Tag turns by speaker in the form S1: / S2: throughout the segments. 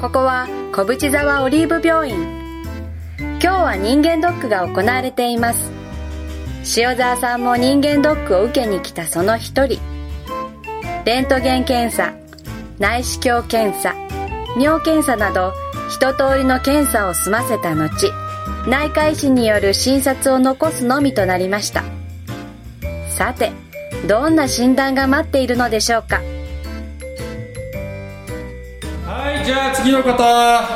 S1: ここは小淵沢オリーブ病院。今日は人間ドックが行われています。塩沢さんも人間ドックを受けに来たその一人。レントゲン検査内視鏡検査尿検査など一通りの検査を済ませた後内科医師による診察を残すのみとなりました。さてどんな診断が待っているのでしょうか？
S2: はいじゃあ次の方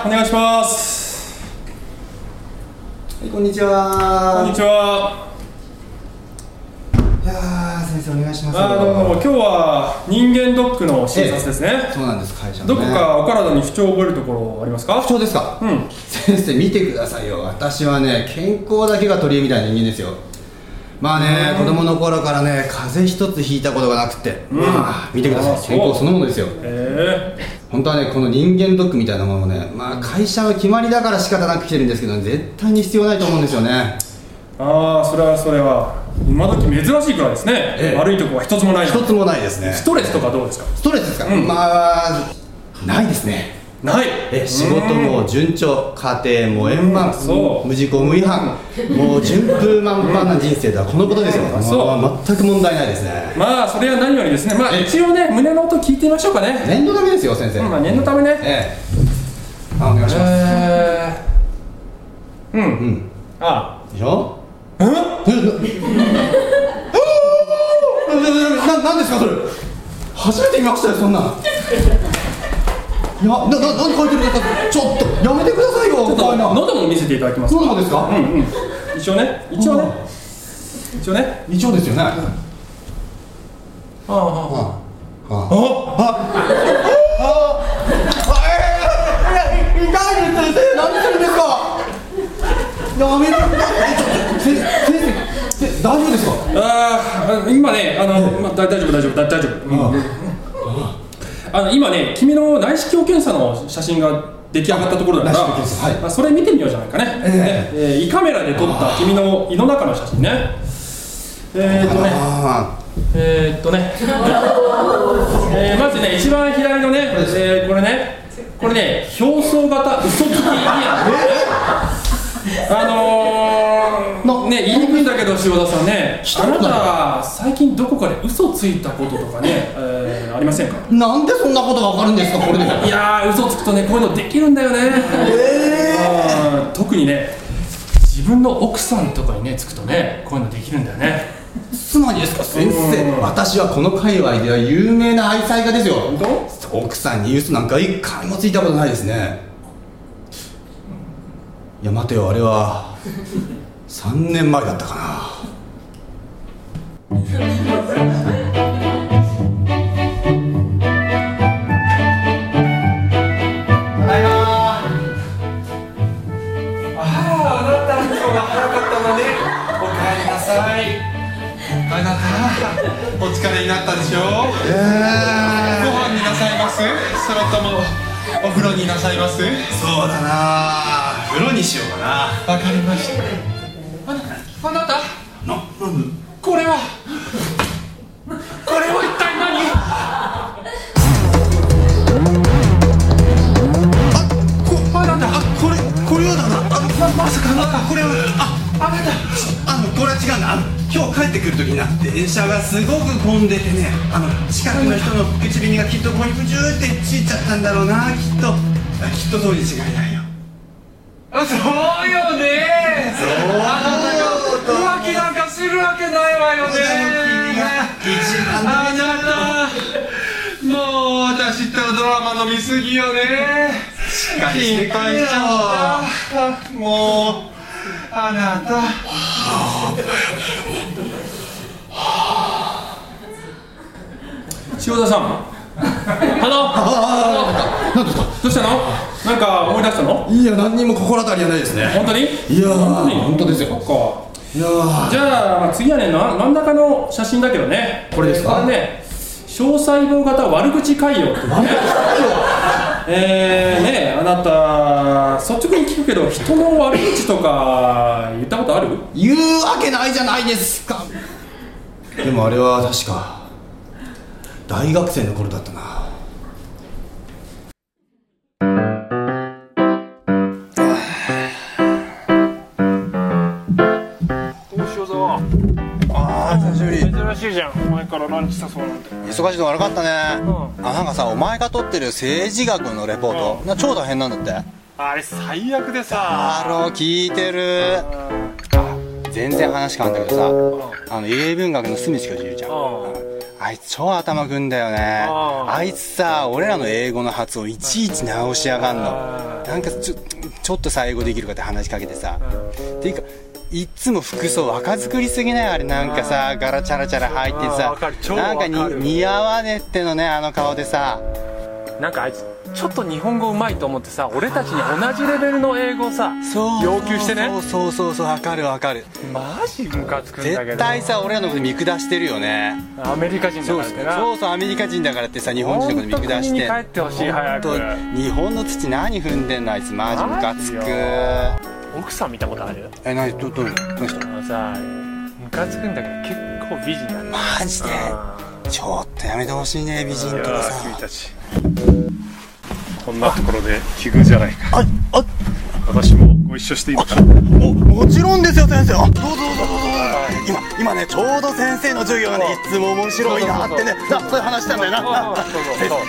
S2: お願いします
S3: はい、こんにちは。
S2: こんにちはい
S3: やー、先生お願いします。
S2: あどうもどうも今日は人間ドックの診察ですね、
S3: そうなんです、会社の、ね。
S2: どこかお体に不調を覚えるところありますか？
S3: 不調ですか？
S2: うん
S3: 先生見てくださいよ。私はね、健康だけが取り柄みたいな人間ですよ。まあね、子供の頃からね、風邪一つひいたことがなくて、まあ見てください。健康そのものですよ。
S2: え。
S3: 本当はね、この人間ドックみたいなものもね、まあ会社の決まりだから仕方なく来てるんですけど、絶対に必要ないと思うんですよね。
S2: ー、ああそれはそれは。今時珍しいくらいですね、
S3: ええ。
S2: 悪いとこは一つもないな
S3: 一つもないですね。
S2: ストレスとかどうですか？
S3: ストレスですか、
S2: うん。
S3: まあ、ないですね。
S2: ない。
S3: え仕事も順調家庭も円満、無事故無違反もう順風満帆な人生とはこのことですよ、
S2: そう。
S3: も全く問題ないですね。
S2: まあそれは何よりですね。まあ
S3: え
S2: 一応ね胸の音聞いてみましょうかね。
S3: 念のためですよ先生、
S2: まあ念のためね。
S3: ええ。あお願いします、
S2: えー、うん、
S3: うん。
S2: あ。
S3: でしょ？
S2: うん
S3: ななんですかそれ初めて見ましたよそんなんいやなな何書いてるんですかちょっとやめてくださいよ
S2: 喉も見せていただけますか。
S3: そうなんですか、
S2: うんうん。一応ね。一応ね。一応ね。
S3: 一応ですよね。あ
S2: あああ。
S3: ああ。痛いです先生。何するんですか？やめてくださ先生せ大丈夫ですか？
S2: あー今ねあの、まあ、だ大丈夫大丈夫だ大丈夫、うんあの今ね君の内視鏡検査の写真が出来上がったところだから
S3: はい
S2: まあ、それ見てみようじゃないかね,、ね。えー胃カメラで撮った君の胃の中の写真ね。えー、っとね。
S3: あ
S2: えー、っとね、えー、まずね一番左のね、えー、これね。これね表層型嘘つきイヤあのー、ね言いにくいんだけど塩田さんね。あなた最近どこかで嘘ついたこととかね、えー、ありませんか？
S3: ーなんでそんなことがわかるんですかこれで。
S2: いやー嘘つくとねこういうのできるんだよね。あー。特にね自分の奥さんとかにねつくとねこういうのできるんだよね。
S3: つまりですか先生
S2: うん。
S3: 私はこの界隈では有名な愛妻家ですよ。奥さんにユースなんか一回もついたことないですねいや待てよあれは3年前だったかな
S4: ああ、あなた今日は早かったのね。お帰りなさい。あなた、お疲れになったでしょう。
S3: え
S4: ご飯になさいます？それともお風呂になさいます？
S3: そうだな風呂にしようかな。
S4: わかりました。あなあなた、
S3: ななんで？
S4: これは。これは一体何？
S3: こあなた？あこれこれはだ？なあままさかあこれは。あ
S4: あなた。
S3: あのこれは違うなあの今日帰ってくる時にな電車がすごく混んでてね。あの近くの人の口紅がきっとここにブチューってついちゃったんだろうなきっと。あきっとそうに違いない
S4: そうよね。
S3: そう
S4: あなたが浮気なんかするわけないわよね。
S3: 一番
S4: あなた。もう私ったらドラマの見過ぎよね。心配しちゃった。もうあなた。
S2: 塩田さん。あの。
S3: あ何ですか
S2: どうしたの？なんか思い出したの？
S3: いや何にも心当たりはないですね。
S2: 本当に？
S3: いやー。
S2: 本当に？
S3: 本当ですよ。
S2: そっか。
S3: いやー。
S2: じゃあまあ次はねな真ん中の写真だけどね。
S3: これですか？
S2: これね小細胞型悪口海洋ってね えー、ねあなた率直に聞くけど人の悪口とか言ったことある？
S3: 言うわけないじゃないですか。でもあれは確か大学生の頃だったな
S4: からランチ誘うなんて
S3: 忙しいの悪かったね、
S4: う
S3: あなんかさお前が取ってる政治学のレポート、な超大変なんだって。
S4: あれ最悪で
S3: あ
S4: さ
S3: ろ聞いてる。全然話変わんだけどさあの英文学の隅しかいるじゃん。あいつ超頭くんだよね。
S4: うん。
S3: あいつさ俺らの英語の発音いちいち直しやがんの。なんかちょちょっとさ英語できるかって話しかけてさ。っていうかいっつも服装若作りすぎない？あれなんかさ柄チャラチャラ入ってさ。なんか似合わねってのねあの顔でさ。
S4: なんかあいつちょっと日本語うまいと思ってさ俺たちに同じレベルの英語をさ
S3: そう。
S4: 要求してね。
S3: そうそうそうそうわかるわかる。
S4: マジムカつくんだけど。
S3: 絶対さ俺らのこと見下してるよね。
S4: アメリカ人だからってな。
S3: そうそうアメリカ人だからってさ日本人のこと見下して。
S4: 帰ってほしい早く。
S3: 日本の土何踏んでんのあいつ。マジムカつく
S4: 奥さん見たことある？
S3: え何どどういうどの人
S4: あのさムカつくんだけど結構美人なんだ
S3: マジで？
S4: あ
S3: ちょっとやめてほしいね美人
S4: ー
S3: とか
S4: いやー君
S3: さ
S4: たち。こんなところで奇遇じゃないか。
S3: ああ。
S4: 私もご一緒していいのかな？
S3: ももちろんですよ先生。あどうぞどうぞどうぞ。今今ねちょうど先生の授業がねいつも面白いなってね。なそういう話したんだよな。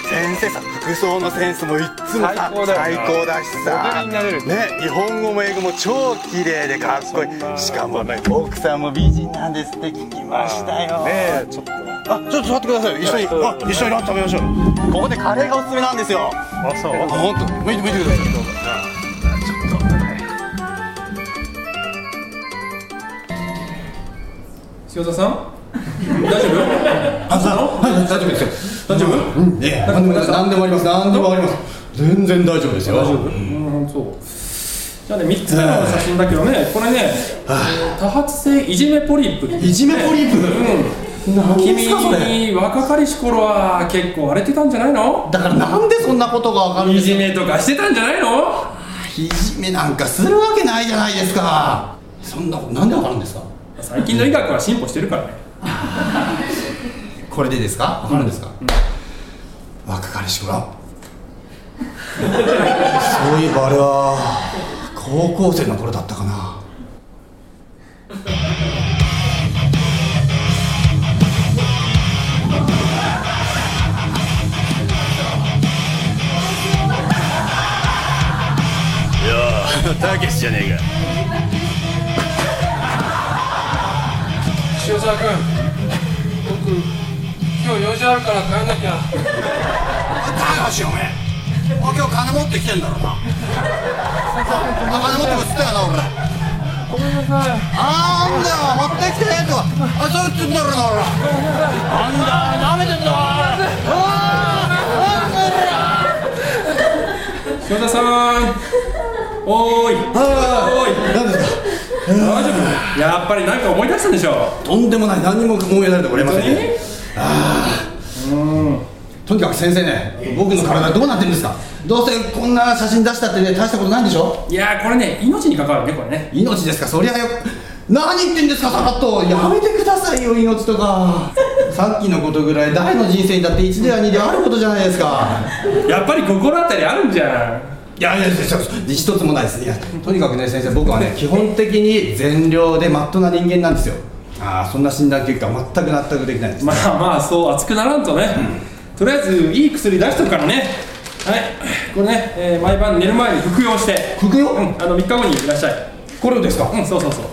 S3: 先生さ服装のセンスもいっつもさ
S4: 最高だよ
S3: 最高だしさ。ね日本語も英語も超綺麗でかっこいい。しかも奥さんも美人なんですって聞きましたよ。
S4: ねえちょっと。
S3: あちょっと座ってください一緒に。あ一緒にランチ食べましょう。ここでカレーがおすすめなんですよ。
S4: あそう。
S3: あ本当向いて向いてください
S2: 塩田さん？大丈夫？
S3: あさはい大丈夫ですよ。
S2: 大丈夫
S3: うん。ええ何でもあります。何でもあります。全然大丈夫ですよ。
S2: 大丈夫うんそう。じゃあね3つ目の写真だけどねこれね多発性いじめポリープ。
S3: いじめポリープ？
S2: うん。君若かりし頃は結構荒れてたんじゃないの？
S3: だからなんでそんなことがわかるんです
S2: いじめとかしてたんじゃないの？
S3: いじめなんかするわけないじゃないですか。そんなことなんでわかるんですか？
S2: 最近の医学は進歩してるからね。
S3: これでですか？わかるんですか、若かりし頃。そういえばあれは高校生の頃だったかな。
S5: たけしじゃねえか
S4: 塩沢君。僕今日用事あるから帰んなきゃ。
S3: 高橋おめえ。あ今日金持ってきてんだろなあ金持ってくっつったよな俺
S4: ごめんなさい。
S3: あーんだよ持ってきてとあそう言ってんだろな俺なんだ舐めてんだ
S2: 塩田さん。おーい。おーい。
S3: 何ですか？
S2: 大丈夫？やっぱり何か思い出したんでしょ
S3: とんでもない。何にも思い出されておりません
S2: 本当に？
S3: ねとにかく先生ね僕の体どうなってるんですか？どうせこんな写真出したってね大したことないんでしょ？
S2: いやーこれね命に関わるねこれね。
S3: 命ですか？そりゃよ。何言ってんですか？さらっと。やめてくださいよ命とか。さっきのことぐらい誰の人生にだって1では2であることじゃないですか。
S2: やっぱり心当たりあるんじゃん
S3: いやいや一つもないです。いやとにかくね先生僕はね基本的に善良でまっとうな人間なんですよ。ああそんな診断結果は全く納得できないです。
S2: まあまあそう熱くならんとね、とりあえずいい薬出しとくからね。はい。これね、えー毎晩寝る前に服用して。
S3: 服用？
S2: うん。あの3日後にいらっしゃい。
S3: これをですか？
S2: うんそうそうそう。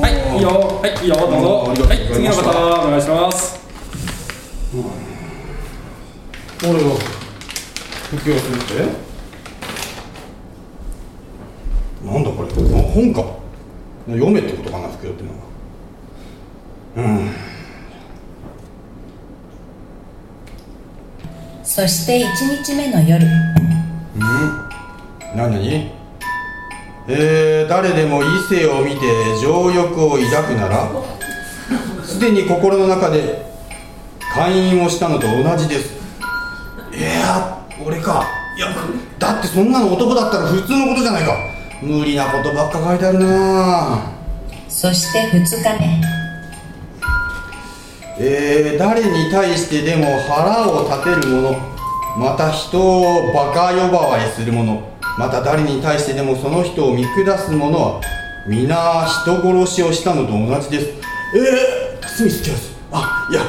S2: はいいいよ。はいいいよ。どうぞ。はいい次の方お願いします。
S3: これを服用するって？なんだこれあ本か。読めってことかな服用ってのは。うん。
S1: そして1日目の夜。
S3: 何何？えー、誰でも異性を見て情欲を抱くならすでに心の中で会員をしたのと同じです。いや俺か。いやだってそんなの男だったら普通のことじゃないか無理なことばっか書いてあるな。
S1: そして2日目。
S3: えー誰に対してでも腹を立てる者また人をバカ呼ばわりする者また誰に対してでもその人を見下す者は皆人殺しをしたのと同じです。えー、罪好きです。あいや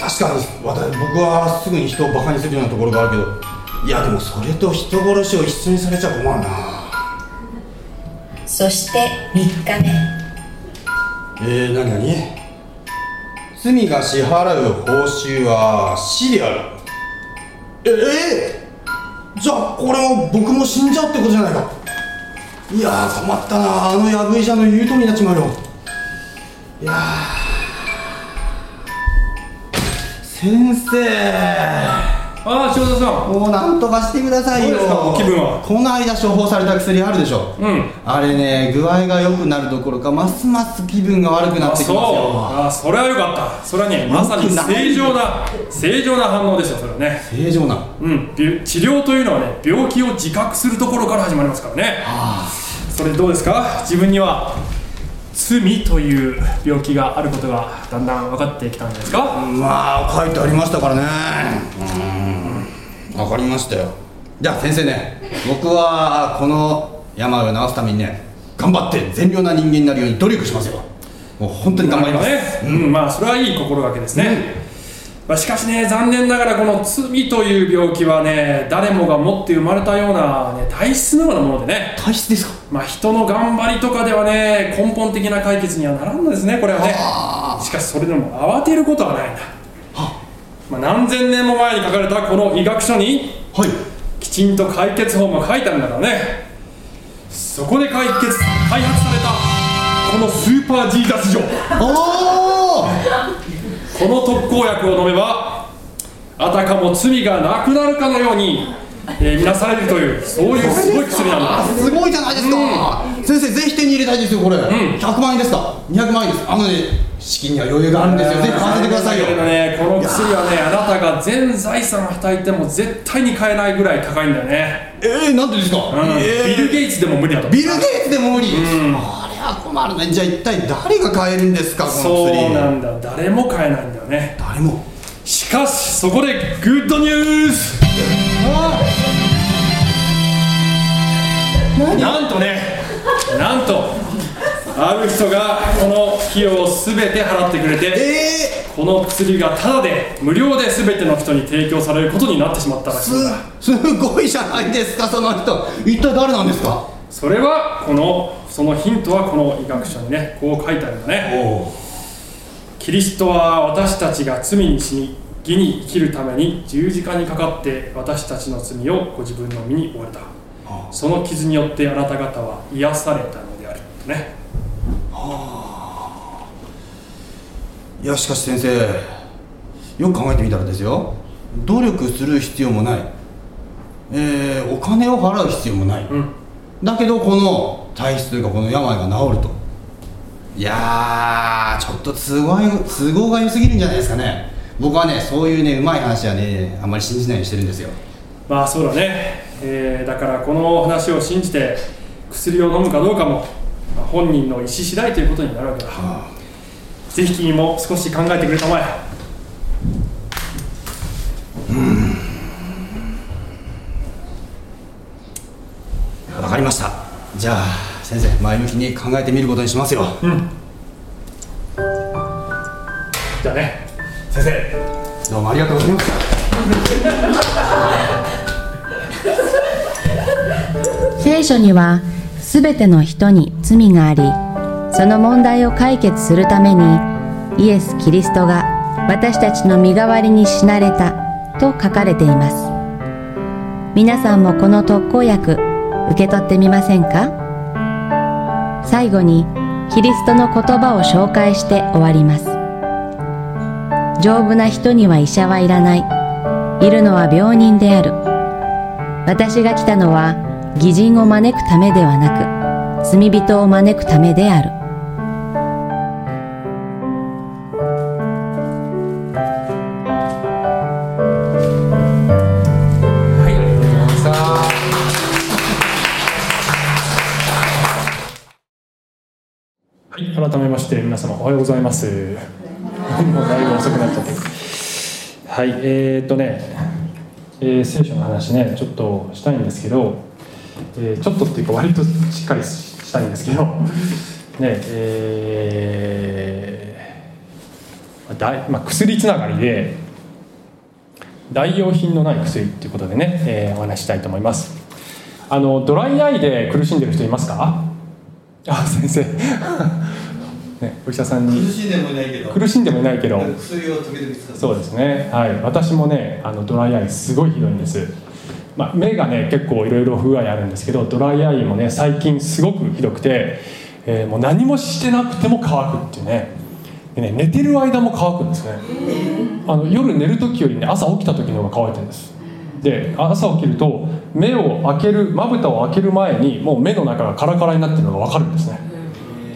S3: 確かに私僕はすぐに人をバカにするようなところがあるけど。いやでもそれと人殺しを一緒にされちゃ困るな
S6: そして3日目。
S3: えー、何何？罪が支払う報酬は死である。ええ？じゃあこれも僕も死んじゃうってことじゃないか。いや困ったな。あのヤブ医者の言う通りになっちまうよ。いや先生。
S2: ああ塩田さん。
S3: もうなんとかしてくださいよ。
S2: 気分は？
S3: この間処方された薬あるでしょ？
S2: うん。
S3: あれね具合が良くなるどころかますます気分が悪くなってき
S2: あそう
S3: ますよ。
S2: あそれはよかった。それはねまさに正常な正常な反応ですよそれはね。
S3: 正常な。
S2: うん。び治療というのはね病気を自覚するところから始まりますからね。それどうですか？自分には罪という病気があることがだんだん分かってきたんじゃないですか？
S3: まあ書いてありましたからね。うんわかりましたよ。じゃあ先生ね僕はこの病を治すためにね頑張って善良な人間になるように努力しますよ。もう本当に頑張ります、
S2: ね。うんまあそれはいい心がけですね、まあ、しかしね残念ながらこの罪という病気はね誰もが持って生まれたような、ね、体質のようなものでね。
S3: 体質ですか？
S2: まあ、人の頑張りとかではね根本的な解決にはならんのですねこれはね。しかしそれでも慌てることはないんだ、まあ、何千年も前に書かれたこの医学書に
S3: はい。
S2: きちんと解決法も書いてあるんだからね。そこで解決開発されたこのスーパージーザス錠この特効薬を飲めばあたかも罪がなくなるかのように、えー、見なされるというそういうすごい薬なんだ。
S3: すごいじゃないですか、先生ぜひ手に入れたいですよこれ、100万円ですか。200万円です。あのね資金には余裕があるんですよ。ぜひ買わせてくださいよ。
S2: ねこの薬はねあなたが全財産はたいても絶対に買えないぐらい高いんだよね、
S3: えー、なんでですか、
S2: うん。
S3: えー。
S2: ビル・ゲイツでも無理だと
S3: ビル・ゲイツでも無理、あれは困るね。じゃあ一体誰が買えるんですか？この
S2: そう
S3: 薬
S2: なんだ。誰も買えないんだよね。
S3: 誰も。
S2: しかしそこでグッドニュース。なんとねなんとある人がこの費用を全て払ってくれて
S3: え
S2: この薬がタダで無料で全ての人に提供されることになってしまったらしいんだ。
S3: ー、すすごいじゃないですかその人。一体誰なんですか？
S2: それはこのそのヒントはこの医学書にねこう書いてあるんだね。
S3: お
S2: キリストは私たちが罪に死に義に生きるために十字架にかかって私たちの罪をご自分の身に負われた。その傷によってあなた方は癒されたのである。とね
S3: いやしかし先生よく考えてみたらですよ。努力する必要もない、えー、お金を払う必要もない、
S2: うん。
S3: だけどこの体質というかこの病が治ると。いやーちょっと都合が都合が良すぎるんじゃないですかね。僕はねそういうねうまい話はねあんまり信じないようにしてるんですよ。
S2: まあそうだね、えーだからこの話を信じて薬を飲むかどうかも、まあ本人の意思次第ということになるわけだ、ぜひ君も少し考えてくれたまえ。
S3: わかりました。じゃあ先生前向きに考えてみることにしますよ、
S2: じゃあね。
S3: 先生。どうもありがとうございました
S1: 聖書にはすべての人に罪がありその問題を解決するためにイエス・キリストが私たちの身代わりに死なれたと書かれています。皆さんもこの特効薬受け取ってみませんか？最後にキリストの言葉を紹介して終わります。丈夫な人には医者はいらない。いるのは病人である。私が来たのは義人を招くためではなく罪人を招くためである、
S2: 改めまして皆様おはようございます。
S4: もうだいぶ遅くなっちゃってはいえー、っとね、えー聖書の話ねちょっとしたいんですけど、えーちょっとっていうか割としっかりしたいんですけど ねえーだいまあ、薬つながりで代用品のない薬っていうことでね、えーお話ししたいと思います。あのドライアイで苦しんでる人いますか？あ先生。ねお医者さんに。
S3: 苦しんでもいないけど。
S4: 苦しんでもいないけど。
S3: 薬を時々使って
S4: そうですね。はい。私もねあのドライアイすごいひどいんです、まあ、目がね結構いろいろ不具合あるんですけどドライアイもね最近すごくひどくて、えーもう何もしてなくても乾くっていうね。でね寝てる間も乾くんですね。あの夜寝る時よりね朝起きた時の方が乾いてるんです。で朝起きると目を開けるまぶたを開ける前にもう目の中がカラカラになってるのが分かるんですね。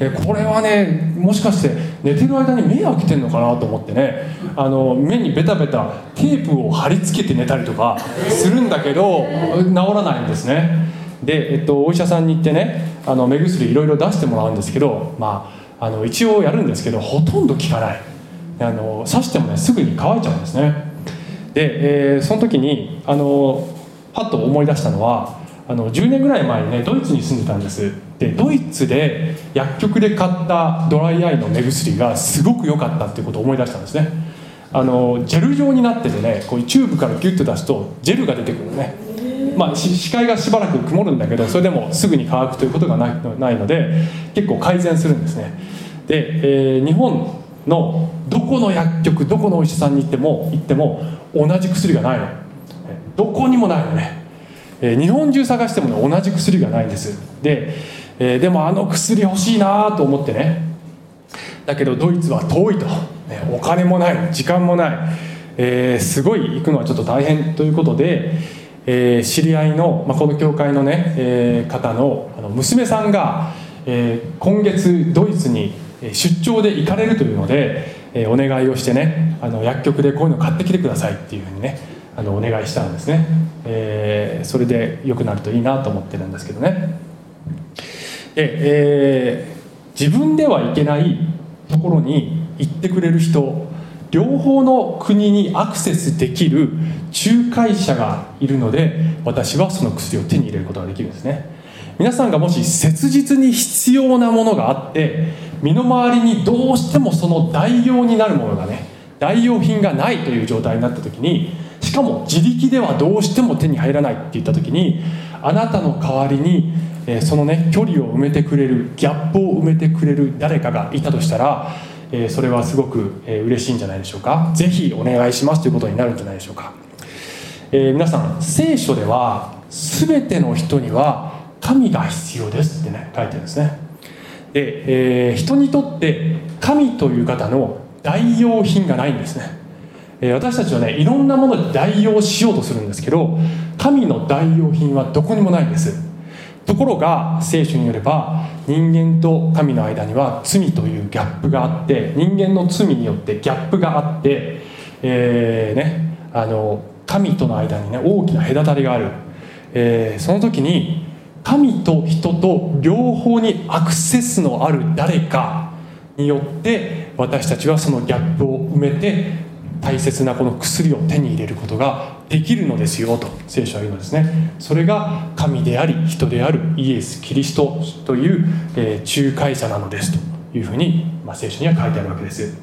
S4: でこれはねもしかして寝てる間に目開けてるのかなと思ってね。あの目にベタベタテープを貼り付けて寝たりとかするんだけど治らないんですね。で、えっと、お医者さんに行ってねあの目薬いろいろ出してもらうんですけど、まあ、あの一応やるんですけどほとんど効かない。あの刺してもねすぐに乾いちゃうんですね。で、えーその時にあのパッと思い出したのはあの10年ぐらい前にねドイツに住んでたんです。でドイツで薬局で買ったドライアイの目薬がすごく良かったっていうことを思い出したんですね。あのジェル状になっててねこういうチューブからギュッと出すとジェルが出てくるのね。まあ、視界がしばらく曇るんだけどそれでもすぐに乾くということがないので結構改善するんですね。で、えー日本のどこの薬局どこのお医者さんに行っても行っても同じ薬がないの。どこにもないのね、え日本中探してもね同じ薬がないんです。で、えーでもあの薬欲しいなと思ってね。だけどドイツは遠いと、ねお金もない。時間もない、えーすごい行くのはちょっと大変ということで、えー知り合いの、まあ、この教会のね、え方のあの娘さんが、え今月ドイツに出張で行かれるというので、えお願いをしてねあの薬局でこういうの買ってきてくださいっていうふうにねあのお願いしたんですね、えそれで良くなるといいなと思ってるんですけどね、えー自分では行けないところに行ってくれる人両方の国にアクセスできる仲介者がいるので私はその薬を手に入れることができるんですね。皆さんがもし切実に必要なものがあって身の回りにどうしてもその代用になるものがね代用品がないという状態になった時にしかも自力ではどうしても手に入らないって言った時にあなたの代わりに、えそのね距離を埋めてくれるギャップを埋めてくれる誰かがいたとしたら、えそれはすごく、えー嬉しいんじゃないでしょうか。ぜひお願いしますということになるんじゃないでしょうか、え皆さん聖書では全ての人には神が必要ですってね書いてるんですね。で、えー人にとって神という方の代用品がないんですね。え私たちはねいろんなもので代用しようとするんですけど神の代用品はどこにもないんです。ところが聖書によれば人間と神の間には罪というギャップがあって人間の罪によってギャップがあって、えーね、あの神との間にね大きな隔たりがある、えーその時に神と人と両方にアクセスのある誰かによって私たちはそのギャップを埋めて大切なこの薬を手に入れることができるのですよと聖書は言うのですね。それが神であり人であるイエス・キリストという、え仲介者なのですというふうに、ま、聖書には書いてあるわけです。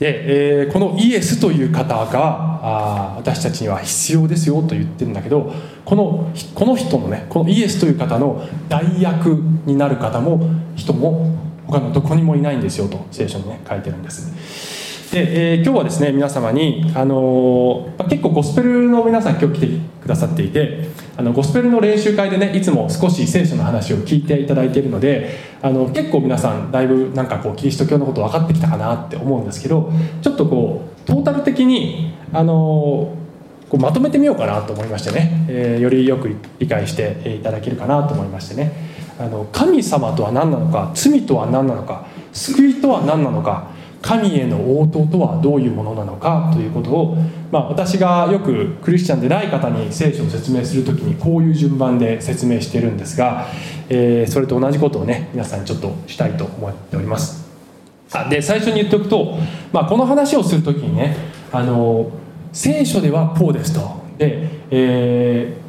S4: で、えーこのイエスという方があ私たちには必要ですよと言ってるんだけどこのこの人のねこのイエスという方の代役になる方も人も他のどこにもいないんですよと聖書にね書いてるんです。で、えー今日はですね皆様に、あのー結構ゴスペルの皆さん今日来てくださっていてあのゴスペルの練習会でねいつも少し聖書の話を聞いていただいているのであの結構皆さんだいぶなんかこうキリスト教のこと分かってきたかなって思うんですけどちょっとこうトータル的に、あのーこうまとめてみようかなと思いましてね、えよりよく理解していただけるかなと思いましてね。あの神様とは何なのか罪とは何なのか救いとは何なのか神への応答とはどういうものなのかということを、まあ、私がよくクリスチャンでない方に聖書を説明する時にこういう順番で説明してるんですが、えーそれと同じことをね皆さんにちょっとしたいと思っております。あで最初に言っておくと、まあ、この話をする時にねあの聖書ではこうですとで、えー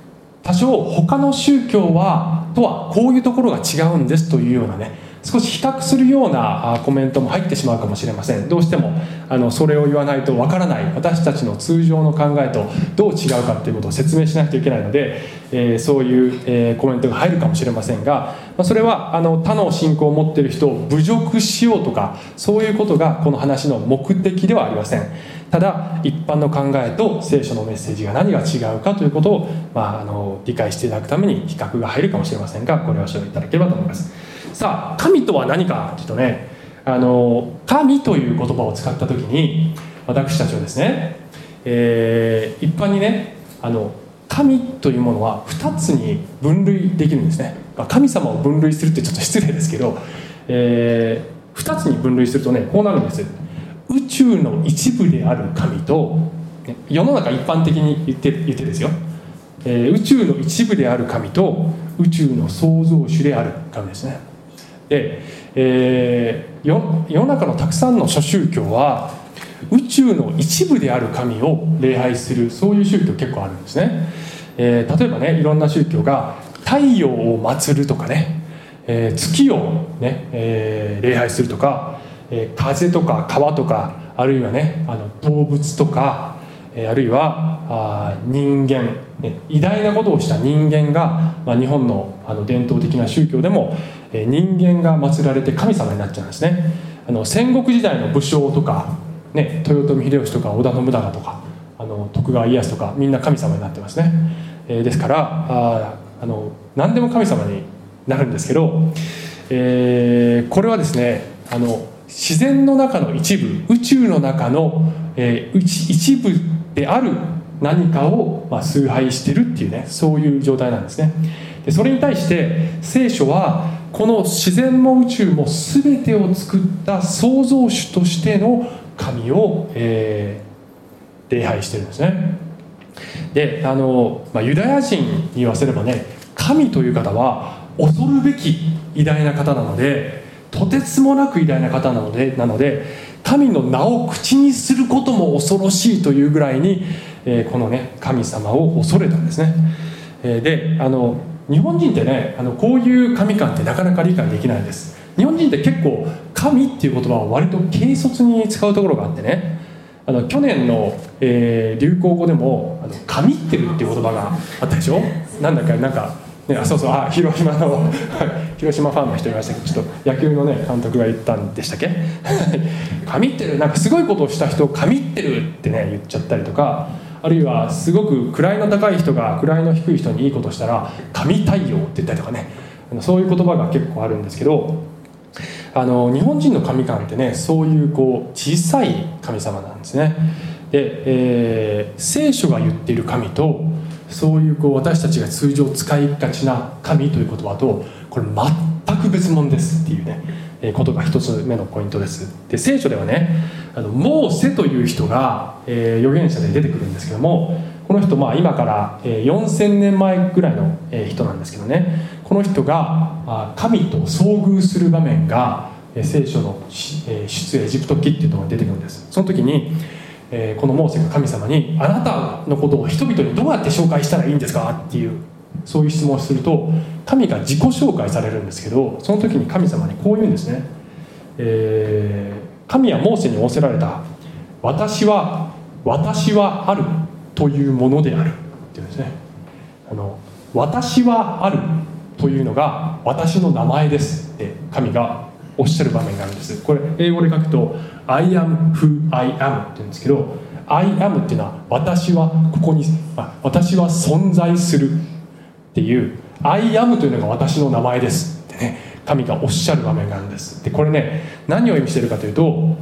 S4: 多少他の宗教はとはこういうところが違うんですというようなね少し比較するようなコメントも入ってしまうかもしれません。どうしてもあのそれを言わないとわからない私たちの通常の考えとどう違うかということを説明しないといけないので、えーそういう、えーコメントが入るかもしれませんが、まあ、それはあの他の信仰を持っている人を侮辱しようとかそういうことがこの話の目的ではありません。ただ一般の考えと聖書のメッセージが何が違うかということを、まあ、あの理解していただくために比較が入るかもしれませんがご了承いただければと思います。さあ神とは何かというとねあの神という言葉を使った時に私たちはですね、えー一般にねあの神というものは2つに分類できるんですね、まあ神様を分類するってちょっと失礼ですけど、え2つに分類するとねこうなるんです。宇宙の一部である神と世の中一般的に言って言ってですよ、えー宇宙の一部である神と宇宙の創造主である神ですね。で、えー世世の中のたくさんの諸宗教は宇宙の一部である神を礼拝するそういう宗教結構あるんですね、えー例えばねいろんな宗教が太陽を祀るとかね、えー月をね、えー礼拝するとか、えー風とか川とかあるいはねあの動物とか、えーあるいはあ人間、ね、偉大なことをした人間が、まあ、日本のあの伝統的な宗教でも、人間が祀られて神様になっちゃうんですね。あの戦国時代の武将とか、ね、豊臣秀吉とか織田信長とかあの徳川家康とかみんな神様になってますね、えーですからああの何でも神様になるんですけど、えーこれはですねあの自然の中の一部宇宙の中の、えー一一部である何かを、まあ、崇拝してるっていうねそういう状態なんですね。でそれに対して聖書はこの自然も宇宙も全てを作った創造主としての神を、えー礼拝してるんですね。であの、まあ、ユダヤ人に言わせればね神という方は恐るべき偉大な方なのでとてつもなく偉大な方なのでなので神の名を口にすることも恐ろしいというぐらいに、えーこのね神様を恐れたんですね、えーであの日本人ってねあのこういう神観ってなかなか理解できないです。日本人って結構神っていう言葉を割と軽率に使うところがあってね。あの去年の、えー流行語でも「あの神ってる」っていう言葉があったでしょ？なんだかなんか、ね、あそうそうあ広島の 広島ファンの人いましたけどちょっと野球のね監督が言ったんでしたっけ？神ってるなんかすごいことをした人神ってるってね言っちゃったりとか。あるいはすごく位の高い人が位の低い人にいいことしたら神対応って言ったりとかね。そういう言葉が結構あるんですけどあの日本人の神観ってねそういうこう小さい神様なんですね。で、えー聖書が言っている神とそういうこう私たちが通常使いがちな神という言葉とこれ全く別物ですっていうね、ことが一つ目のポイントですで聖書ではねあのモーセという人が、えー預言者で出てくるんですけどもこの人まあ今からえ4000年前ぐらいのえ人なんですけどねこの人があ神と遭遇する場面がえ聖書のしえ出エジプト記っていうのが出てくるんですその時にえこのモーセが神様に「あなたのことを人々にどうやって紹介したらいいんですか?」っていうそういう質問をすると神が自己紹介されるんですけどその時に神様にこう言うんですね、えー神はモーセに仰せられた「私は私はあるというものである」っていうんですね。あの私はあるというのが私の名前です。って神がおっしゃる場面があるんです。これ英語で書くと I am who I am って言うんですけど I am っていうのは私はここにあ私は存在するっていう I am というのが私の名前です。ってね神がおっしゃる場面があるんです。でこれね何を意味してるかというと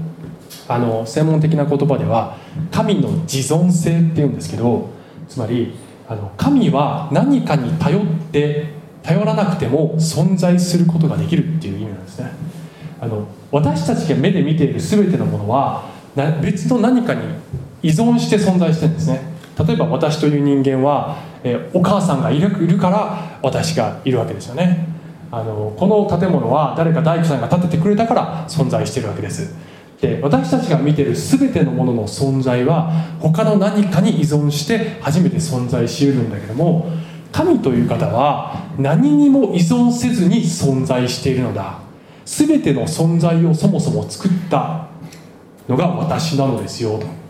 S4: あの専門的な言葉では神の自存性っていうんですけどつまりあの神は何かに頼って頼らなくても存在することができるっていう意味なんですね。あの私たちが目で見ている全てのものは別の何かに依存して存在してるんですね。例えば私という人間は、えお母さんがいるから私がいるわけですよね。あのこの建物は誰か大工さんが建ててくれたから存在してるわけです。で私たちが見てる全てのものの存在は他の何かに依存して初めて存在しうるんだけども神という方は何にも依存せずに存在しているのだ。全ての存在をそもそも作ったのが私なのですよと。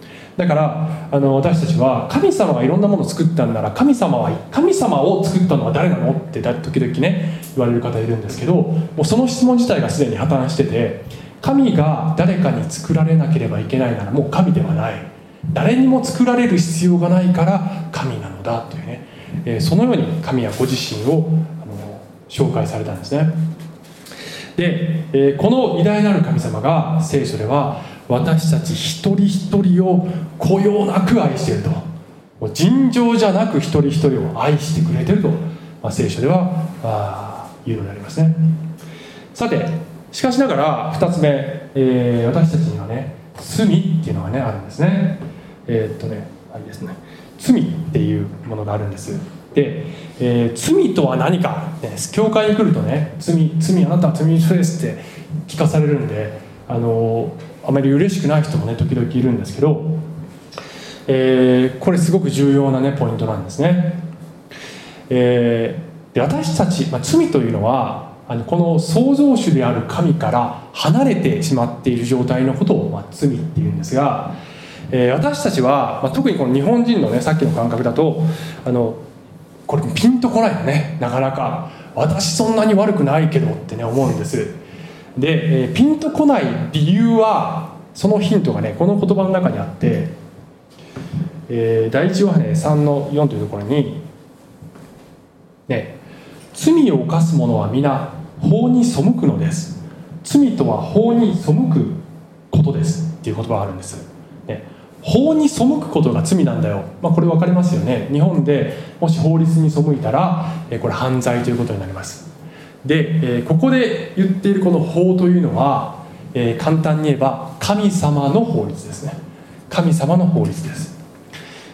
S4: だからあの私たちは神様がいろんなものを作ったんなら神様は神様を作ったのは誰なのって時々ね言われる方いるんですけどもうその質問自体がすでに破綻してて神が誰かに作られなければいけないならもう神ではない。誰にも作られる必要がないから神なのだというね、えそのように神はご自身をあの紹介されたんですね。で、えこの偉大なる神様が聖書では私たち一人一人をこよなく愛していると。尋常じゃなく一人一人を愛してくれていると、まあ、聖書ではあ言うようになりますね。さてしかしながら2つ目、えー私たちにはね罪っていうのがねあるんですね。えーっとねあれですね。罪っていうものがあるんです。で、えー罪とは何か、ね、教会に来るとね罪罪あなたは罪人ですって聞かされるんであのあまり嬉しくない人もね時々いるんですけど、えーこれすごく重要なねポイントなんですね。えーで私たち、まあ、罪というのはあのこの創造主である神から離れてしまっている状態のことを、まあ、罪っていうんですが、えー私たちは、まあ、特にこの日本人のねさっきの感覚だとあのこれピンとこないよねなかなか。私そんなに悪くないけどってね思うんです。で、えーピンとこない理由はそのヒントがねこの言葉の中にあって、えー第一ヨハネ3の4というところにね罪を犯す者は皆法に背くのです。罪とは法に背くことですっていう言葉があるんです、ね、法に背くことが罪なんだよ、まあ、これ分かりますよね。日本でもし法律に背いたらえこれ犯罪ということになります。で、えーここで言っているこの法というのは、えー簡単に言えば神様の法律ですね。神様の法律です。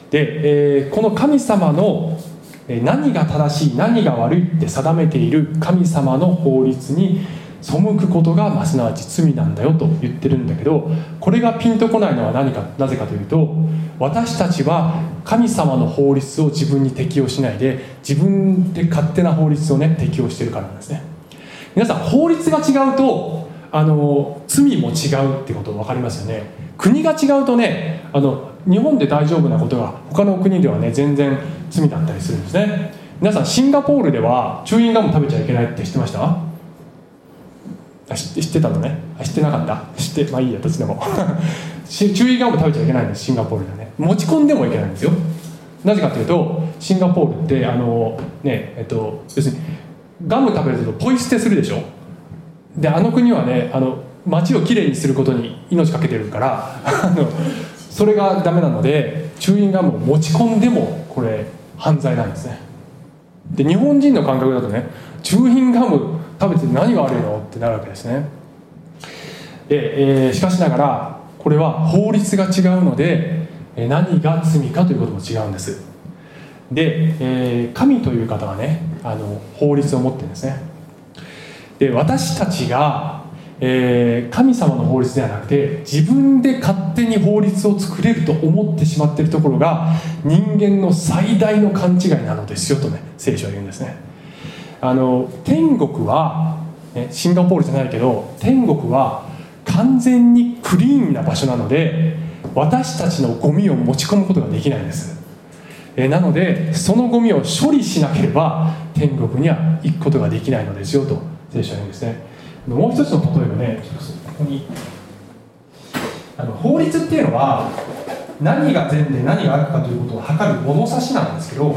S4: で、えーこの神様の何が正しい何が悪いって定めている神様の法律に背くことが、まあ、すなわち罪なんだよと言ってるんだけどこれがピンとこないのは何かなぜかというと私たちは神様の法律を自分に適用しないで自分で勝手な法律をね適用してるからなんですね。皆さん法律が違うとあの罪も違うってこと分かりますよね。国が違うとねあの日本で大丈夫なことが他の国ではね全然罪だったりするんですね。皆さんシンガポールではチューインガム食べちゃいけないって知ってました？あ知って知ってたのね。あ知ってなかった？知ってまあいいやどっちでも。しチューインガム食べちゃいけないんですシンガポールではね。持ち込んでもいけないんですよ。なぜかというとシンガポールってあのねえっと要するにガム食べるとポイ捨てするでしょ？であの国はねあの街をきれいにすることに命かけてるから あのそれがダメなのでチューインガムを持ち込んでもこれ犯罪なんですね。で日本人の感覚だとね中品ガム食べて何が悪いのってなるわけですね。で、えーしかしながらこれは法律が違うので何が罪かということも違うんです。で、えー神という方はねあの法律を持ってるんですね。で私たちが、えー神様の法律ではなくて自分で勝手に法律を作れると思ってしまっているところが人間の最大の勘違いなのですよとね聖書は言うんですね。あの天国は、ね、シンガポールじゃないけど天国は完全にクリーンな場所なので私たちのゴミを持ち込むことができないんです。えなのでそのゴミを処理しなければ天国には行くことができないのですよと聖書は言うんですね。もう一つの例えばねちょっとここにあの法律っていうのは何が善で何が悪かということを測る物差しなんですけど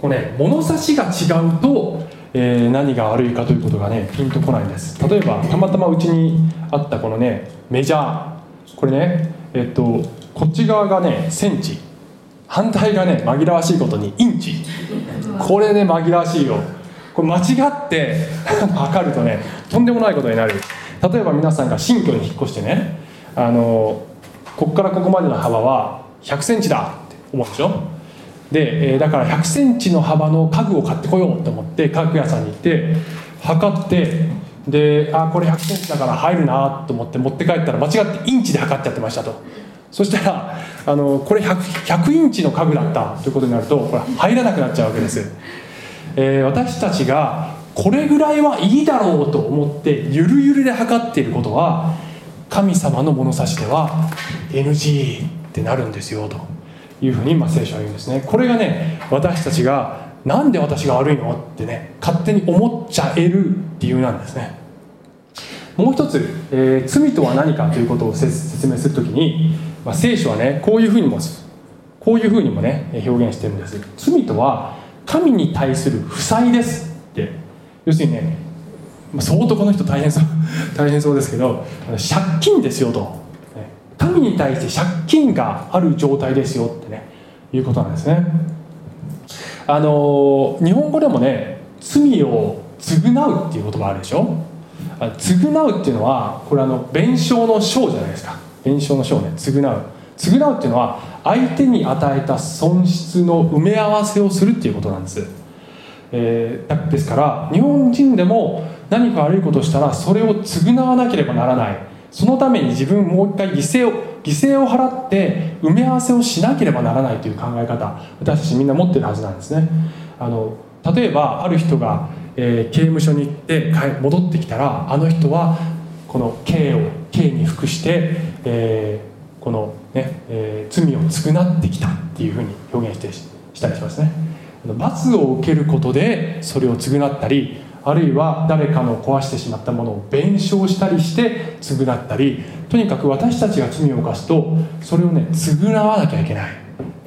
S4: これね物差しが違うと、えー何が悪いかということがねピンとこないんです。例えばたまたまうちにあったこのねメジャー。これねえっとこっち側がねセンチ反対がね紛らわしいことにインチ。これね紛らわしいよ。これ間違って 測るとねとんでもないことになる。例えば皆さんが新居に引っ越してねあのここからここまでの幅は100センチだって思うでしょ？で、えーだから100センチの幅の家具を買ってこようと思って家具屋さんに行って測ってであこれ100センチだから入るなと思って持って帰ったら間違ってインチで測っちゃってましたと。そしたらあのこれ 100, 100インチの家具だったということになるとこれ入らなくなっちゃうわけです、えー私たちがこれぐらいはいいだろうと思ってゆるゆるで測っていることは神様の物差しでは NG ってなるんですよというふうにま聖書は言うんですね。これがね私たちがなんで私が悪いのってね勝手に思っちゃえる理由なんですね。もう一つ、えー罪とは何かということを説明するときに、まあ、聖書はねこういうふうにもこういうふうにもね表現してるんです。罪とは神に対する負債ですって。要するにね相当この人大変そう 大変そうですけど借金ですよと。ね神に対して借金がある状態ですよってねいうことなんですね。あの日本語でもね罪を償うっていう言葉あるでしょ？償うっていうのはこれあの弁償の償じゃないですか。弁償の償ね償う。償うっていうのは相手に与えた損失の埋め合わせをするっていうことなんです、えーですから日本人でも何か悪いことをしたらそれを償わなければならない。そのために自分もう一回犠牲を犠牲を払って埋め合わせをしなければならないという考え方私たちみんな持ってるはずなんですね。あの例えばある人が、えー刑務所に行って帰戻ってきたらあの人はこの刑を刑に服して、えー、ねえー罪を償ってきたっていうふうに表現してしたりしますね。罰を受けることでそれを償ったりあるいは誰かの壊してしまったものを弁償したりして償ったりとにかく私たちが罪を犯すとそれをね償わなきゃいけない。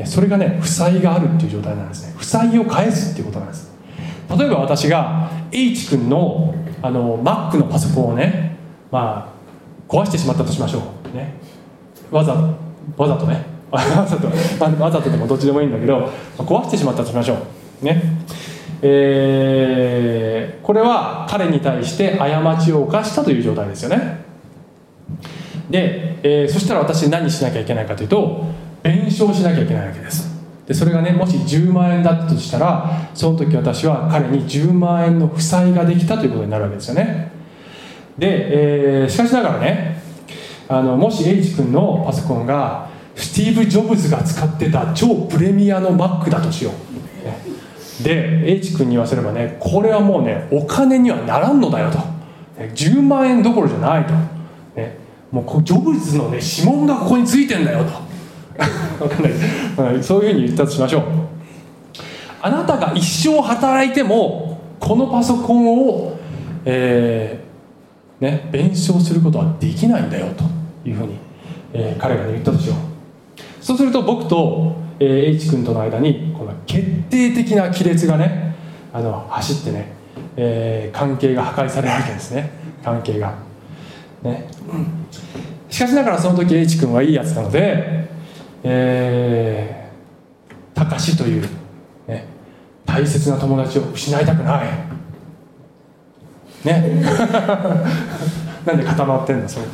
S4: それがね負債があるっていう状態なんですね。負債を返すっていうことなんです。例えば私が H 君のあの Mac のパソコンをねまあ壊してしまったとしましょう。ね。わざわざとね。わざと。わざとでもどっちでもいいんだけど壊してしまったとしましょう。ね。えーこれは彼に対して過ちを犯したという状態ですよね。で、えーそしたら私何しなきゃいけないかというと弁償しなきゃいけないわけです。でそれがねもし10万円だったとしたらその時私は彼に10万円の負債ができたということになるわけですよね。で、えーしかしながらねあのもし H 君のパソコンがスティーブ・ジョブズが使ってた超プレミアの Mac だとしよう、ね。で H 君に言わせればねこれはもうねお金にはならんのだよと。ね10万円どころじゃないと、ね、もうジョブズのね指紋がここについてんだよと。わかんない。そういうふうに言ったとしましょう。あなたが一生働いてもこのパソコンを、えーね、弁償することはできないんだよと。いうふうに、えー彼が、ね、言ったとしよう。そうすると僕と、えー H 君との間にこの決定的な亀裂がねあの走ってね、えー関係が破壊されるわけですね。関係が。ね。しかしながらその時 H 君はいいやつなのでえー、たかしという、ね、大切な友達を失いたくないね。なんで固まってんだそれ、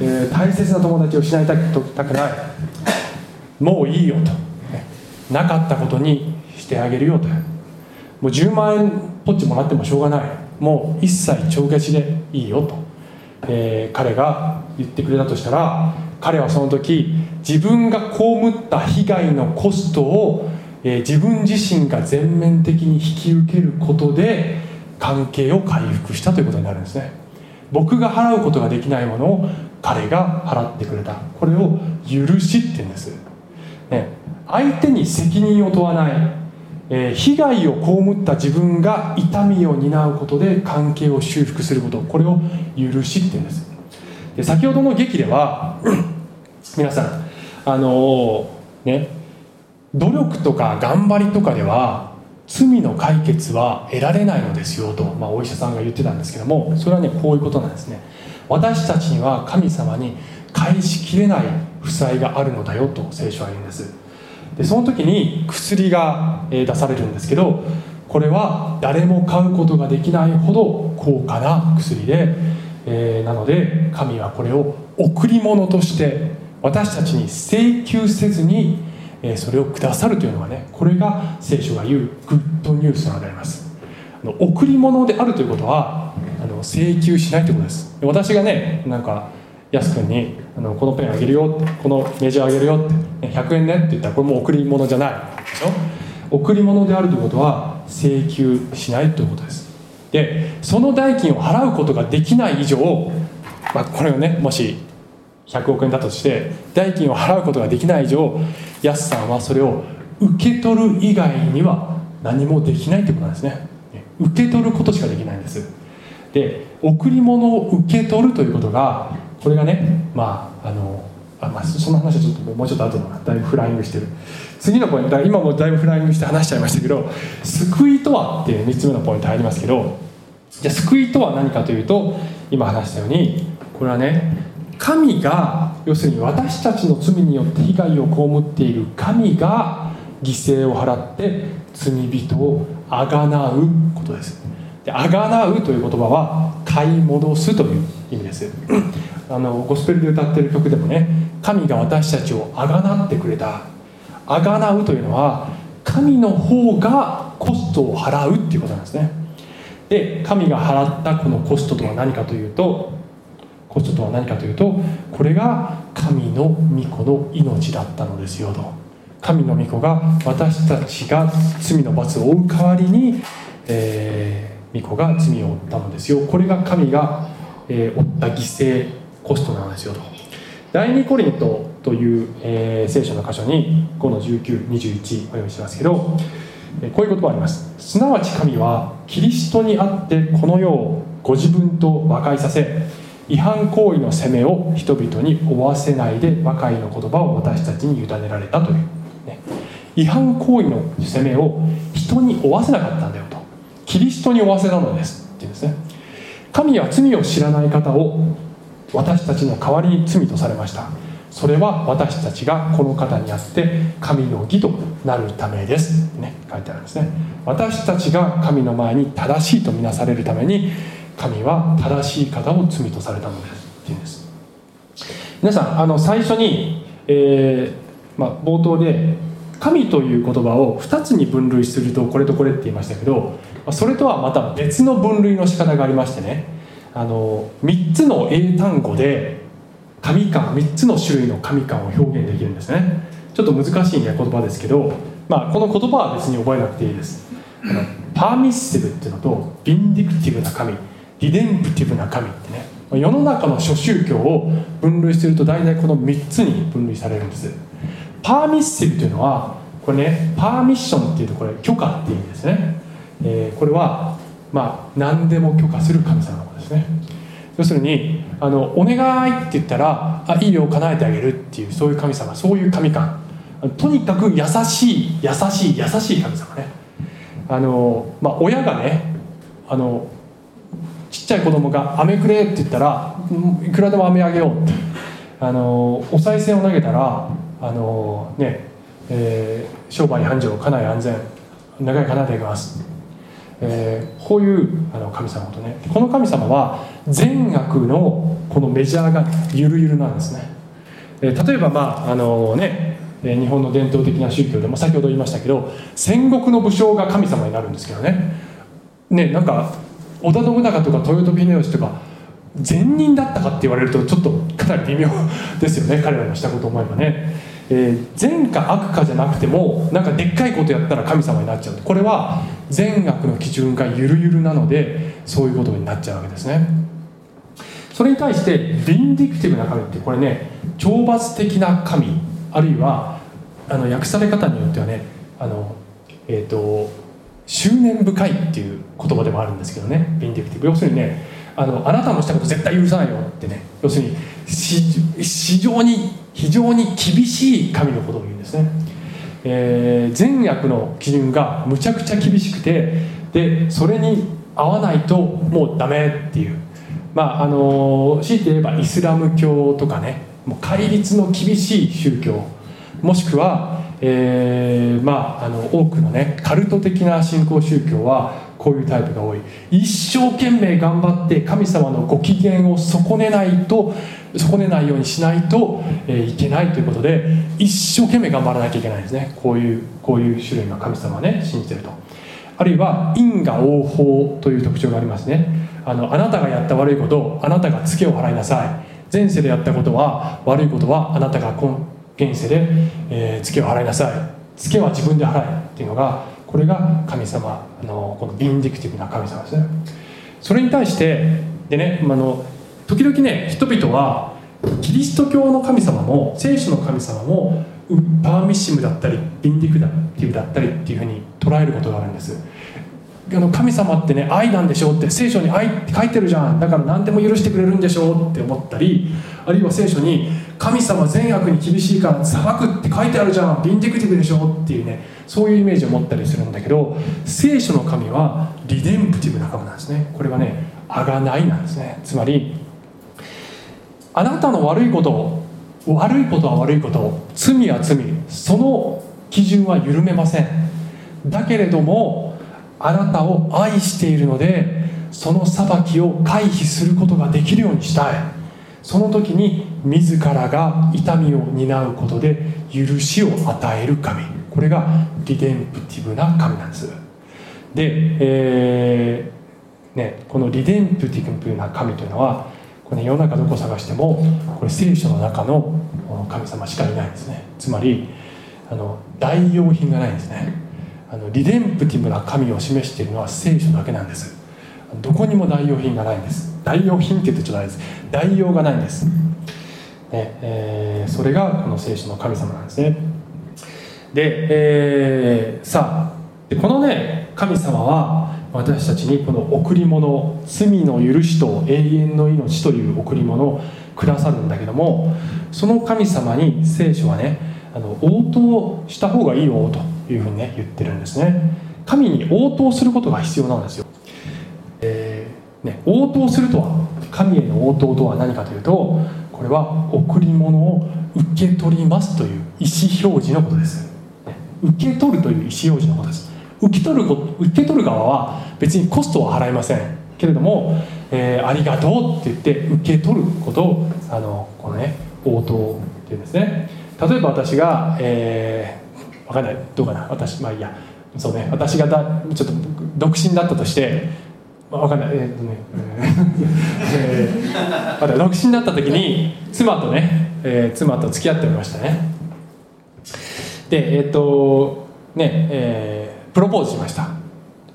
S4: えー大切な友達を失いたくたくない。もういいよと、ね。なかったことにしてあげるよと。もう10万円ポッチもらってもしょうがない。もう一切帳消しでいいよと、えー彼が言ってくれたとしたら彼はその時自分が被った被害のコストを、えー自分自身が全面的に引き受けることで関係を回復したということになるんですね。僕が払うことができないものを彼が払ってくれた。これを許しって言うんです、ね、相手に責任を問わない、えー被害を被った自分が痛みを担うことで関係を修復すること。これを許しって言うんです。で先ほどの劇では 皆さんあのーね。努力とか頑張りとかでは罪の解決は得られないのですよと、まあ、お医者さんが言ってたんですけどもそれはねこういうことなんですね。私たちには神様に返しきれない負債があるのだよと聖書は言うんです。でその時に薬がえ出されるんですけどこれは誰も買うことができないほど高価な薬で、えーなので神はこれを贈り物として私たちに請求せずに、えそれをくださるというのがねこれが聖書が言うグッドニュースなであります。あの贈り物であるということはあの請求しないということです。私がねなんかやすくんにあの「このペンあげるよ」「このメジャーあげるよ」って「100円ね」って言ったらこれも贈り物じゃない。でしょ？贈り物であるということは請求しないということです。でその代金を払うことができない以上、まあ、これをねもし100億円だとして代金を払うことができない以上やすさんはそれを受け取る以外には何もできないということなんですね。受け取ることしかできないんです。で贈り物を受け取るということがこれがねまああのあまあその話はちょっともうちょっと後だだいぶフライングしてる。次のポイント今もだいぶフライングして話しちゃいましたけど救いとはっていう3つ目のポイント入りますけどじゃあ救いとは何かというと今話したようにこれはね神が要するに私たちの罪によって被害を被っている神が犠牲を払って罪人をあがなうことです。であがなうという言葉は買い戻すという意味です。あのゴスペルで歌ってる曲でもね神が私たちをあがなってくれた。あがなうというのは神の方がコストを払うっていうことなんですね。で神が払ったこのコストとは何かというとコストとは何かというとこれが神の御子の命だったのですよと。神の御子が私たちが罪の罰を負う代わりに、えー御子が罪を負ったのですよ。これが神が、えー負った犠牲コストなのですよと。第2コリントという、えー聖書の箇所に5の1921お読みしますけど、こういう言葉あります。すなわち神はキリストにあってこの世をご自分と和解させ違反行為の責めを人々に負わせないで和解の言葉を私たちに委ねられたという、ね、違反行為の責めを人に負わせなかったんだよと。キリストに負わせたのです。っていうんですね。神は罪を知らない方を私たちの代わりに罪とされました。それは私たちがこの方にあって神の義となるためです、ね、書いてあるんですね。私たちが神の前に正しいとみなされるために神は正しい方を罪とされたのです。っていうんです皆さんあの最初に、えーまあ、冒頭で神という言葉を2つに分類するとこれとこれって言いましたけどそれとはまた別の分類の仕方がありましてね。あの3つの英単語で神感3つの種類の神感を表現できるんですね。ちょっと難しい、ね、言葉ですけど、まあ、この言葉は別に覚えなくていいです。あのパーミッシブっていうのとビンディクティブな神。リデンプティブな神ってね。世の中の諸宗教を分類すると大体この3つに分類されるんです。パーミッシブというのはこれねパーミッションっていうとこれ許可っていう意味ですね、えーこれはまあ何でも許可する神様のことですね。要するにあのお願いって言ったらあいいよ叶えてあげるっていうそういう神様そういう神感。とにかく優しい優しい優しい神様ね。あの、まあ、親がねあのちっちゃい子供が「飴くれ」って言ったら「いくらでも飴あげよう」って。あのお賽銭を投げたらあのね、えー商売繁盛家内安全長い叶えていきます。えーこういうあの神様とね。この神様は善悪のこのメジャーがゆるゆるなんですね、えー例えばまああのね日本の伝統的な宗教でも先ほど言いましたけど戦国の武将が神様になるんですけどね。ねなんか織田信長とか豊臣秀吉とか善人だったかって言われるとちょっとかなり微妙 ですよね彼らのしたことを思えばね、えー善か悪かじゃなくてもなんかでっかいことやったら神様になっちゃう。これは善悪の基準がゆるゆるなのでそういうことになっちゃうわけですね。それに対してビンディクティブな神ってこれね懲罰的な神あるいはあの訳され方によってはねあの、えー、と執念深いっていう言葉でもあるんですけどね。ビンディクティブ要するにねあのあなたのしたこと絶対許さないよってね。要するに非常に非常に厳しい神のことを言うんですね、えー善悪の基準がむちゃくちゃ厳しくてでそれに合わないともうダメっていう。まああの強いて言えばイスラム教とかねもう戒律の厳しい宗教。もしくは、えーまあ、あの多くのねカルト的な信仰宗教はこういうタイプが多い。一生懸命頑張って神様のご機嫌を損ねないと損ねないようにしないと、えーいけないということで一生懸命頑張らなきゃいけないんですね。こういうこういう種類の神様をね信じてると。あるいは因果応報という特徴がありますね。あのあなたがやった悪いことをあなたがツケを払いなさい。前世でやったことは悪いことはあなたが今現世で、えーツケを払いなさい。ツケは自分で払えっていうのがこれが神様あのこのビンディクティブな神様ですね。それに対してでねあの時々ね人々はキリスト教の神様も聖書の神様もパーミッシムだったりビンディクティブだったりっていうふうに捉えることがあるんです。あの神様ってね愛なんでしょうって聖書に愛って書いてるじゃん。だから何でも許してくれるんでしょうって思ったりあるいは聖書に神様善悪に厳しいから裁くって書いてあるじゃん。ビンディクティブでしょっていうねそういうイメージを持ったりするんだけど聖書の神はリデンプティブな神なんですね。これはねあがないなんですね。つまりあなたの悪いことを悪いことは悪いこと罪は罪その基準は緩めません。だけれどもあなたを愛しているのでその裁きを回避することができるようにしたい。その時に自らが痛みを担うことで許しを与える神。これがリデンプティブな神なんです。で、えーね、このリデンプティブな神というのはこれ、ね、世の中どこを探してもこれ聖書の中の神様しかいないんですね。つまりあの代用品がないんですね。あのリデンプティブな神を示しているのは聖書だけなんです。どこにも代用品がないんです。代用品って言ってちょっとあれです。代用がないんです、えーそれがこの聖書の神様なんですね。で、えーさあでこのね神様は私たちにこの贈り物罪の許しと永遠の命という贈り物をくださるんだけどもその神様に聖書はねあの応答した方がいいよというふうにね言ってるんですね。神に応答することが必要なんですよ、えーね、応答するとは神への応答とは何かというとこれは贈り物を受け取りますという意思表示のことです。受け取るという意思表示のことです。受け取る受け取る側は別にコストは払いません。けれども、えーありがとうって言って受け取ることをあのこのね応答っていうんですね。例えば私が、えー、わかんない。どうかな。私まあいいや。そうね。私がだちょっと独身だったとしてまあわかんない。えーっとね。えーまだ独身だった時に妻とね、えー妻と付き合っておりましたね。でえーっとねえープロポーズしました。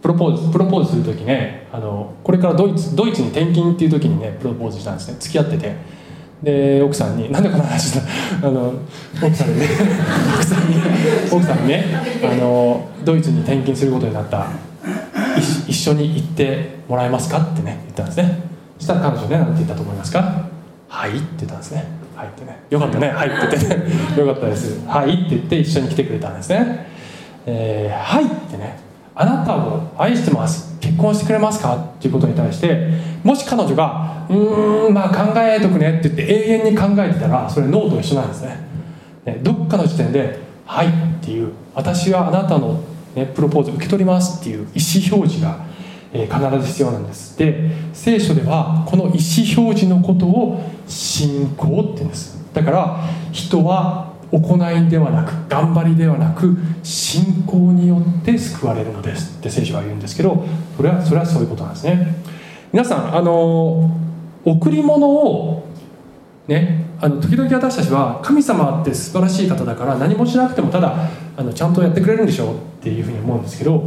S4: プロポーズプロポーズする時ねあのこれからドイツドイツに転勤っていう時にねプロポーズしたんですね。付き合ってて。で奥さんになんでこの話だ。あの 奥さんにね。奥さんに奥さんにね。あのドイツに転勤することになった一一緒に行ってもらえますかってね言ったんですね。そしたら彼女ね何て言ったと思いますか？はいって言ったんですね。はいってね。よかったね。はいって言ってね。よかったです。はいって言って一緒に来てくれたんですね。えーはいってね。あなたを愛してます。結婚してくれますか？っていうことに対してもし彼女がうーんまあ考えとくねって言って永遠に考えてたらそれノーと一緒なんですね。ねどっかの時点で「はい」っていう。私はあなたの、ね、プロポーズ受け取りますっていう意思表示が、え必ず必要なんです。で聖書ではこの意思表示のことを信仰って言うんです。だから人は行いではなく頑張りではなく信仰によって救われるのです。って聖書は言うんですけどそれはそれはそういうことなんですね。皆さんあの贈り物をねあの時々私たちは神様って素晴らしい方だから何もしなくてもただあのちゃんとやってくれるんでしょうっていうふうに思うんですけど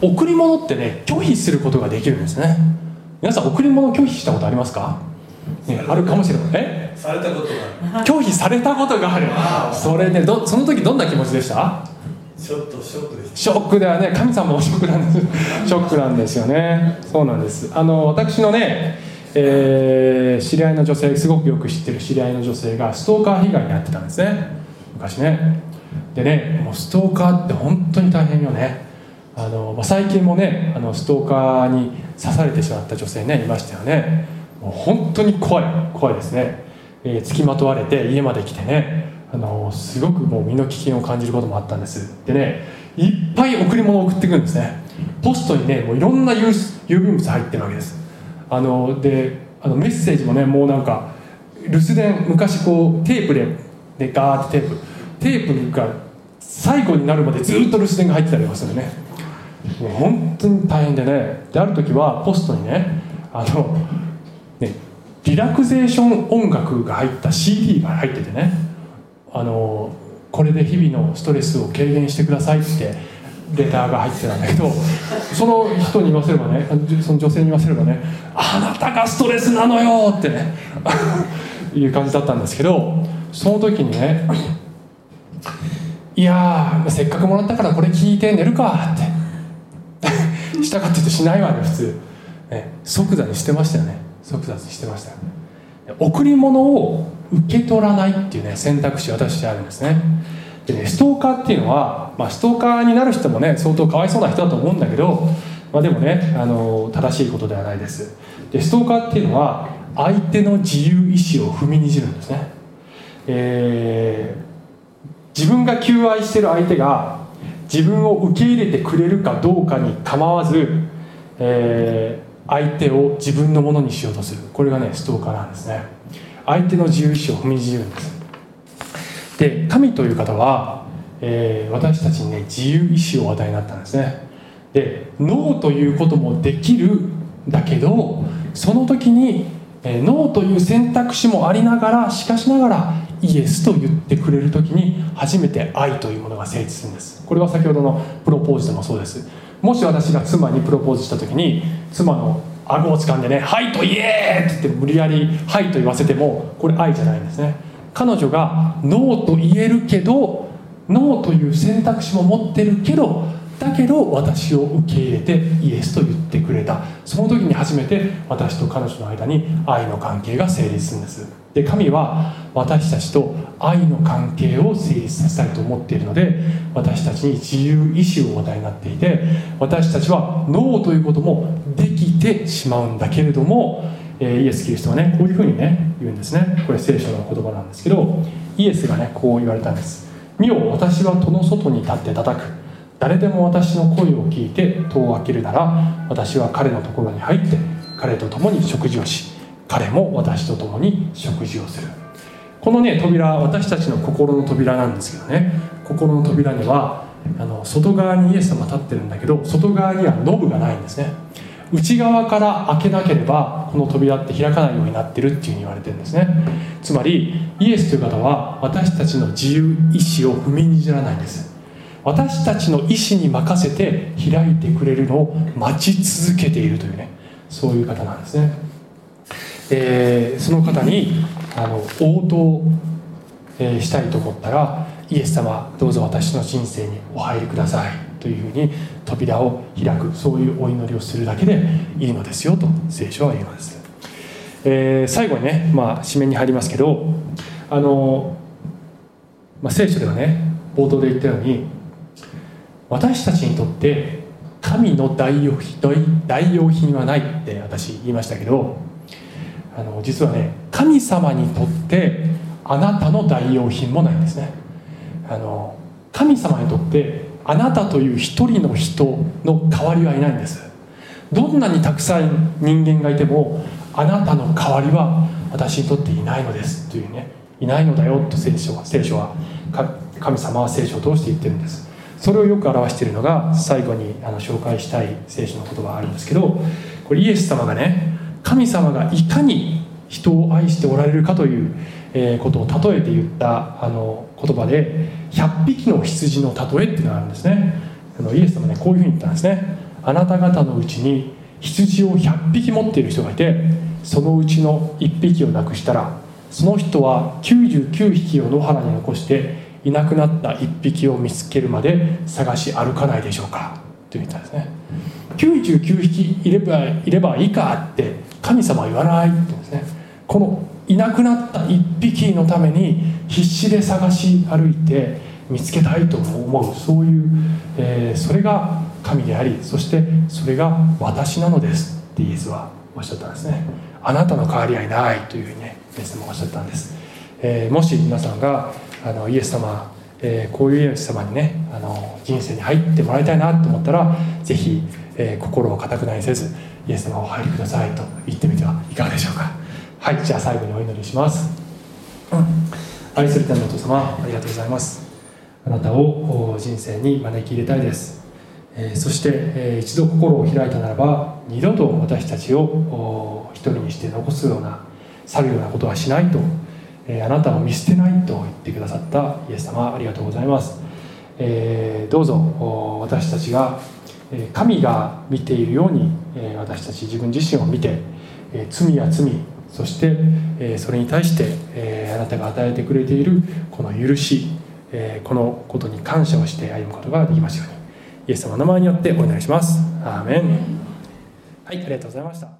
S4: 贈り物ってね拒否することができるんですね。皆さん贈り物拒否したことありますか、ね、あるかもしれない。え？
S3: されたことが。
S4: 拒否されたことがある。それねどその時どんな気持ちでした？
S3: ちょっとショックです
S4: ショックではね。神様もショックなんです。ショックなんですよね。そうなんです。あの私のね、えー知り合いの女性すごくよく知ってる知り合いの女性がストーカー被害に遭ってたんですね。昔ね。でねもうストーカーって本当に大変よね。あの、まあ、最近もねあのストーカーに刺されてしまった女性ねいましたよね。もう本当に怖い怖いですね、えー、付きまとわれて家まで来てね。あのすごくもう身の危険を感じることもあったんです。でねいっぱい贈り物を送ってくるんですね。ポストにねもういろんな郵便物入ってるわけです。あのであのメッセージもねもうなんか留守電昔こうテープででガーってテープ。テープが最後になるまでずっと留守電が入ってたりとかするね。もう本当に大変でね。である時はポストにねあのねリラクゼーション音楽が入った CD が入っててね。あのこれで日々のストレスを軽減してくださいってレターが入ってたんだけどその人に言わせればねその女性に言わせればね「あなたがストレスなのよ!」ってね いう感じだったんですけどその時にね「いやせっかくもらったからこれ聞いて寝るか」って。したかって言うとしないわね普通、ね、即座にしてましたよね。即座にしてました贈り物を受け取らないっていうね選択肢私あるんですね。でねストーカーっていうのは、まあ、ストーカーになる人もね相当かわいそうな人だと思うんだけど、まあ、でもねあの正しいことではないです。でストーカーっていうのは相手の自由意志を踏みにじるんですね、えー、自分が求愛してる相手が自分を受け入れてくれるかどうかに構わず、えー、相手を自分のものにしようとする。これがねストーカーなんですね。相手の自由意志を踏みにじるんです。で神という方は、えー、私たちにね自由意志をお与えになったんですね。でノーということもできるだけどその時に、えー、ノーという選択肢もありながらしかしながらイエスと言ってくれる時に初めて愛というものが成立するんです。これは先ほどのプロポーズでもそうです。もし私が妻にプロポーズした時に妻の顎を掴んでね「はい」と言え！って言って無理やり「はい」と言わせてもこれ愛じゃないんですね。彼女が「ノー」と言えるけどノーという選択肢も持ってるけどだけど私を受け入れてイエスと言ってくれた。その時に初めて私と彼女の間に愛の関係が成立するんです。で神は私たちと愛の関係を成立させたいと思っているので私たちに自由意志をお与えになっていて私たちはノーということもできてしまうんだけれども、イエス・キリストはねこういうふうにね言うんですね。これ聖書の言葉なんですけどイエスがねこう言われたんです「見よ私は戸の外に立って叩く」誰でも私の声を聞いて戸を開けるなら私は彼のところに入って彼と共に食事をし彼も私と共に食事をする。このね扉私たちの心の扉なんですけどね。心の扉にはあの外側にイエス様立ってるんだけど外側にはノブがないんですね。内側から開けなければこの扉って開かないようになってるっていうふうに言われてるんですね。つまりイエスという方は私たちの自由意志を踏みにじらないんです。私たちの意志に任せて開いてくれるのを待ち続けているというねそういう方なんですね。えー、その方にあの応答、え、したいと思ったらイエス様どうぞ私の人生にお入りください。というふうに扉を開くそういうお祈りをするだけでいいのですよと聖書は言います、えー、最後にね、まあ、締めに入りますけどあの、まあ、聖書ではね冒頭で言ったように私たちにとって神の代用品代用品はないって私言いましたけどあの実はね神様にとってあなたの代用品もないんですね。あの神様にとってあなたという一人の人の代わりはいないんです。どんなにたくさん人間がいてもあなたの代わりは私にとっていないのですというね。いないのだよと聖書は聖書は神様は聖書を通して言ってるんです。それをよく表しているのが最後にあの紹介したい聖書の言葉があるんですけどこれイエス様がね神様がいかに人を愛しておられるかということを例えて言ったあの言葉で100匹の羊の例えっていうのがあるんですね。あのイエス様ねこういうふうに言ったんですね。あなた方のうちに羊を100匹持っている人がいてそのうちの1匹をなくしたらその人は99匹を野原に残していなくなった1匹を見つけるまで探し歩かないでしょうか。と言ったんですね。99匹いればいればいいかって神様は言わないって言うんですね。このいなくなった1匹のために必死で探し歩いて見つけたいと思うそういう、えー、それが神でありそしてそれが私なのですってイエスはおっしゃったんですね。あなたの代わりはいないというふうにねイエス様おっしゃったんです、えー、もし皆さんがあのイエス様、えー、こういうイエス様にねあの人生に入ってもらいたいなと思ったら是非えー心を固くなにせずイエス様をお入りくださいと言ってみてはいかがでしょうか。はいじゃあ最後にお祈りします、うん。愛する天のお父様ありがとうございます。あなたをお人生に招き入れたいです、えーそして、えー一度心を開いたならば二度と私たちをお一人にして残すような去るようなことはしないと、えーあなたを見捨てないと言ってくださったイエス様ありがとうございます、えーどうぞお私たちがえー神が見ているように、えー私たち自分自身を見て、えー罪や罪そして、えそれに対して、えあなたが与えてくれているこの許し、えこのことに感謝をして歩むことができますように。イエス様の名前によってお願いします。アーメン。はいありがとうございました。